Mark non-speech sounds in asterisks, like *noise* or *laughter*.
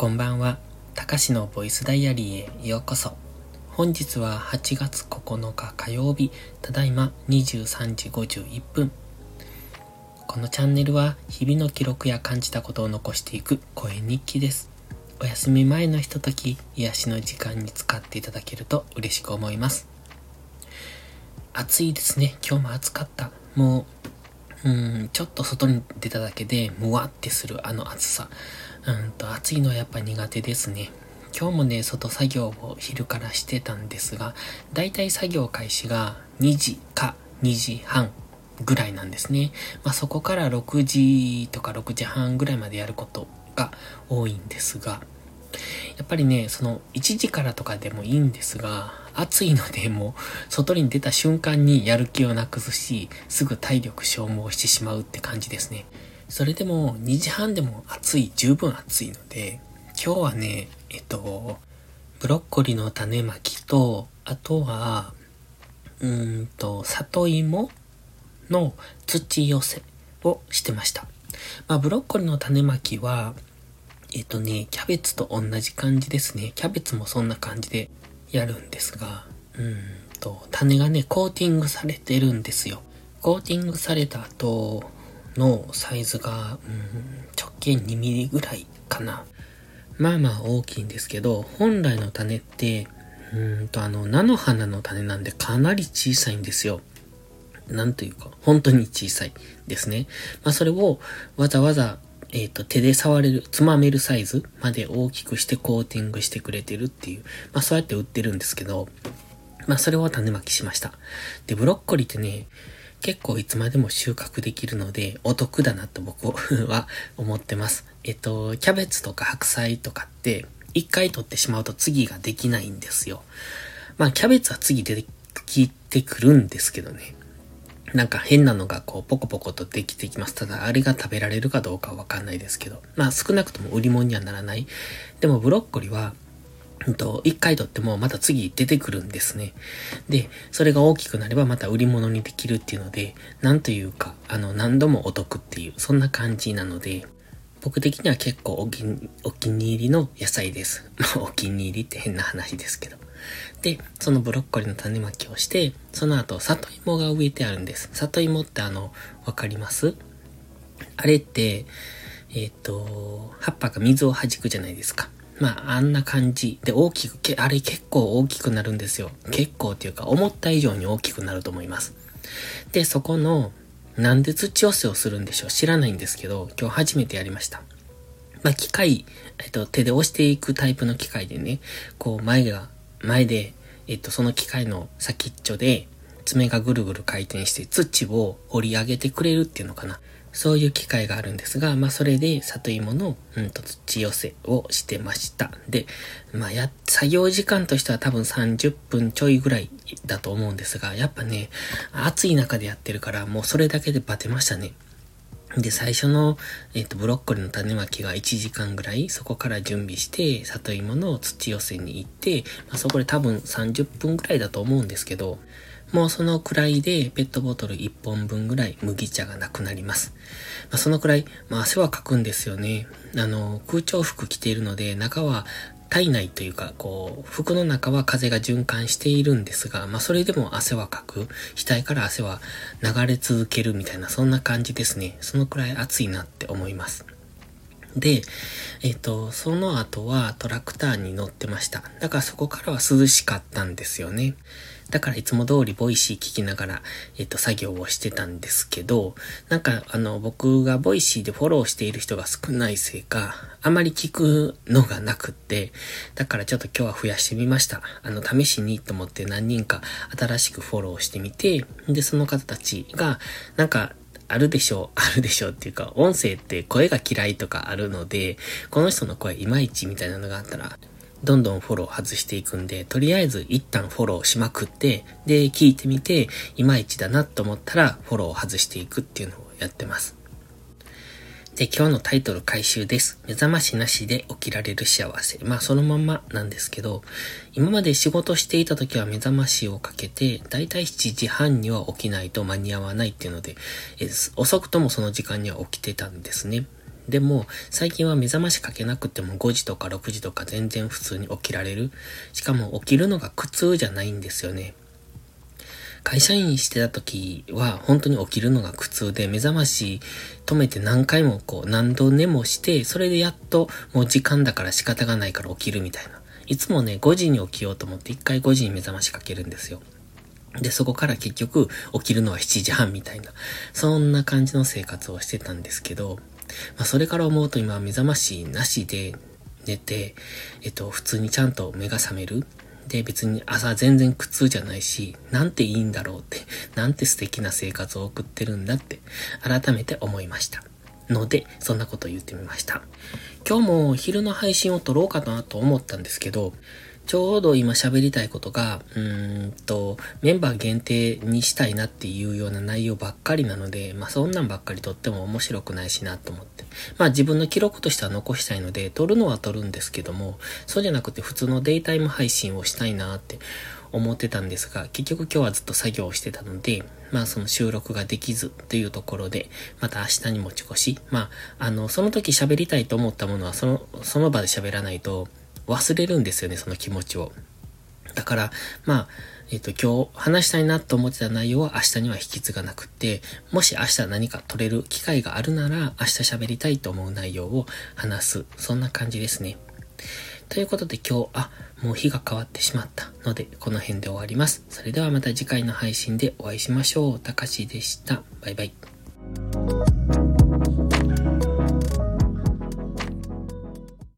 こんばんは。たかしのボイスダイアリーへようこそ。本日は8月9日火曜日、ただいま23時51分。このチャンネルは日々の記録や感じたことを残していく声日記です。お休み前のひととき、癒しの時間に使っていただけると嬉しく思います。暑いですね。今日も暑かった。もう、うん、ちょっと外に出ただけで、むわってするあの暑さ。うんと、暑いのはやっぱ苦手ですね。今日もね、外作業を昼からしてたんですが、だいたい作業開始が2時か2時半ぐらいなんですね。まあ、そこから6時とか6時半ぐらいまでやることが多いんですが、やっぱりね、その1時からとかでもいいんですが、暑いのでもう外に出た瞬間にやる気をなくすし、すぐ体力消耗してしまうって感じですね。それでも2時半でも暑い、十分暑いので、今日はね、えっと、ブロッコリーの種まきと、あとは、うんと、里芋の土寄せをしてました。まあ、ブロッコリーの種まきは、えっとね、キャベツと同じ感じですね。キャベツもそんな感じでやるんですが、うんと、種がね、コーティングされてるんですよ。コーティングされた後、のサイズが、うん、直径2ミリぐらいかな。まあまあ大きいんですけど、本来の種って、うんとあの、菜の花の種なんでかなり小さいんですよ。なんというか、本当に小さいですね。まあそれをわざわざ、えっ、ー、と、手で触れる、つまめるサイズまで大きくしてコーティングしてくれてるっていう、まあそうやって売ってるんですけど、まあそれを種まきしました。で、ブロッコリーってね、結構いつまでも収穫できるのでお得だなと僕 *laughs* は思ってます。えっと、キャベツとか白菜とかって一回取ってしまうと次ができないんですよ。まあキャベツは次出てきてくるんですけどね。なんか変なのがこうポコポコとできてきます。ただあれが食べられるかどうかはわかんないですけど。まあ少なくとも売り物にはならない。でもブロッコリーはと、一回取ってもまた次出てくるんですね。で、それが大きくなればまた売り物にできるっていうので、なんというか、あの、何度もお得っていう、そんな感じなので、僕的には結構お気お気に入りの野菜です。*laughs* まあ、お気に入りって変な話ですけど。で、そのブロッコリーの種まきをして、その後、里芋が植えてあるんです。里芋ってあの、わかります？あれって、えっ、ー、と、葉っぱが水を弾くじゃないですか。まあ、あんな感じで大きく、あれ結構大きくなるんですよ。結構っていうか、思った以上に大きくなると思います。で、そこの、なんで土寄せをするんでしょう知らないんですけど、今日初めてやりました。まあ、機械、えっと、手で押していくタイプの機械でね、こう、前が、前で、えっと、その機械の先っちょで、爪がぐるぐる回転して土を掘り上げてくれるっていうのかな。そういう機会があるんですが、まあそれで里芋の、うんと土寄せをしてました。で、まあや、作業時間としては多分30分ちょいぐらいだと思うんですが、やっぱね、暑い中でやってるからもうそれだけでバテましたね。で、最初の、えっ、ー、と、ブロッコリーの種まきが1時間ぐらい、そこから準備して、里芋の土寄せに行って、まあ、そこで多分30分ぐらいだと思うんですけど、もうそのくらいでペットボトル1本分ぐらい麦茶がなくなります。まあ、そのくらい、まあ、汗はかくんですよね。あの、空調服着ているので、中は体内というか、こう、服の中は風が循環しているんですが、まあそれでも汗はかく。額から汗は流れ続けるみたいな、そんな感じですね。そのくらい暑いなって思います。で、えっ、ー、と、その後はトラクターに乗ってました。だからそこからは涼しかったんですよね。だからいつも通り Voicy 聞きながら、えっ、と、作業をしてたんですけど、なんか、あの、僕が Voicy でフォローしている人が少ないせいか、あまり聞くのがなくって、だからちょっと今日は増やしてみました。あの、試しにと思って何人か新しくフォローしてみて、で、その方たちが、なんか、あるでしょう、あるでしょうっていうか、音声って声が嫌いとかあるので、この人の声いまいちみたいなのがあったら、どんどんフォロー外していくんで、とりあえず一旦フォローしまくって、で、聞いてみて、いまいちだなと思ったら、フォロー外していくっていうのをやってます。で、今日のタイトル回収です。目覚ましなしで起きられる幸せ。まあ、そのまんまなんですけど、今まで仕事していた時は目覚ましをかけて、だいたい7時半には起きないと間に合わないっていうので、え遅くともその時間には起きてたんですね。でも、最近は目覚ましかけなくても5時とか6時とか全然普通に起きられる。しかも起きるのが苦痛じゃないんですよね。会社員してた時は本当に起きるのが苦痛で目覚まし止めて何回もこう何度寝もしてそれでやっともう時間だから仕方がないから起きるみたいな。いつもね5時に起きようと思って1回5時に目覚ましかけるんですよ。で、そこから結局起きるのは7時半みたいな、そんな感じの生活をしてたんですけど、まあそれから思うと今目覚ましなしで寝て、えっと、普通にちゃんと目が覚める。で、別に朝全然苦痛じゃないし、なんていいんだろうって、*laughs* なんて素敵な生活を送ってるんだって、改めて思いました。ので、そんなことを言ってみました。今日も昼の配信を撮ろうかなと思ったんですけど、ちょうど今喋りたいことが、うーんと、メンバー限定にしたいなっていうような内容ばっかりなので、まあそんなんばっかりとっても面白くないしなと思って。まあ自分の記録としては残したいので、撮るのは撮るんですけども、そうじゃなくて普通のデイタイム配信をしたいなって思ってたんですが、結局今日はずっと作業をしてたので、まあその収録ができずというところで、また明日に持ち越し、まあ、あの、その時喋りたいと思ったものはその、その場で喋らないと、忘れるんですよね、その気持ちを。だから、まあ、えっ、と、今日話したいなと思ってた内容は明日には引き継がなくって、もし明日何か取れる機会があるなら、明日喋りたいと思う内容を話す。そんな感じですね。ということで今日、あ、もう日が変わってしまったので、この辺で終わります。それではまた次回の配信でお会いしましょう。たかしでした。バイバイ。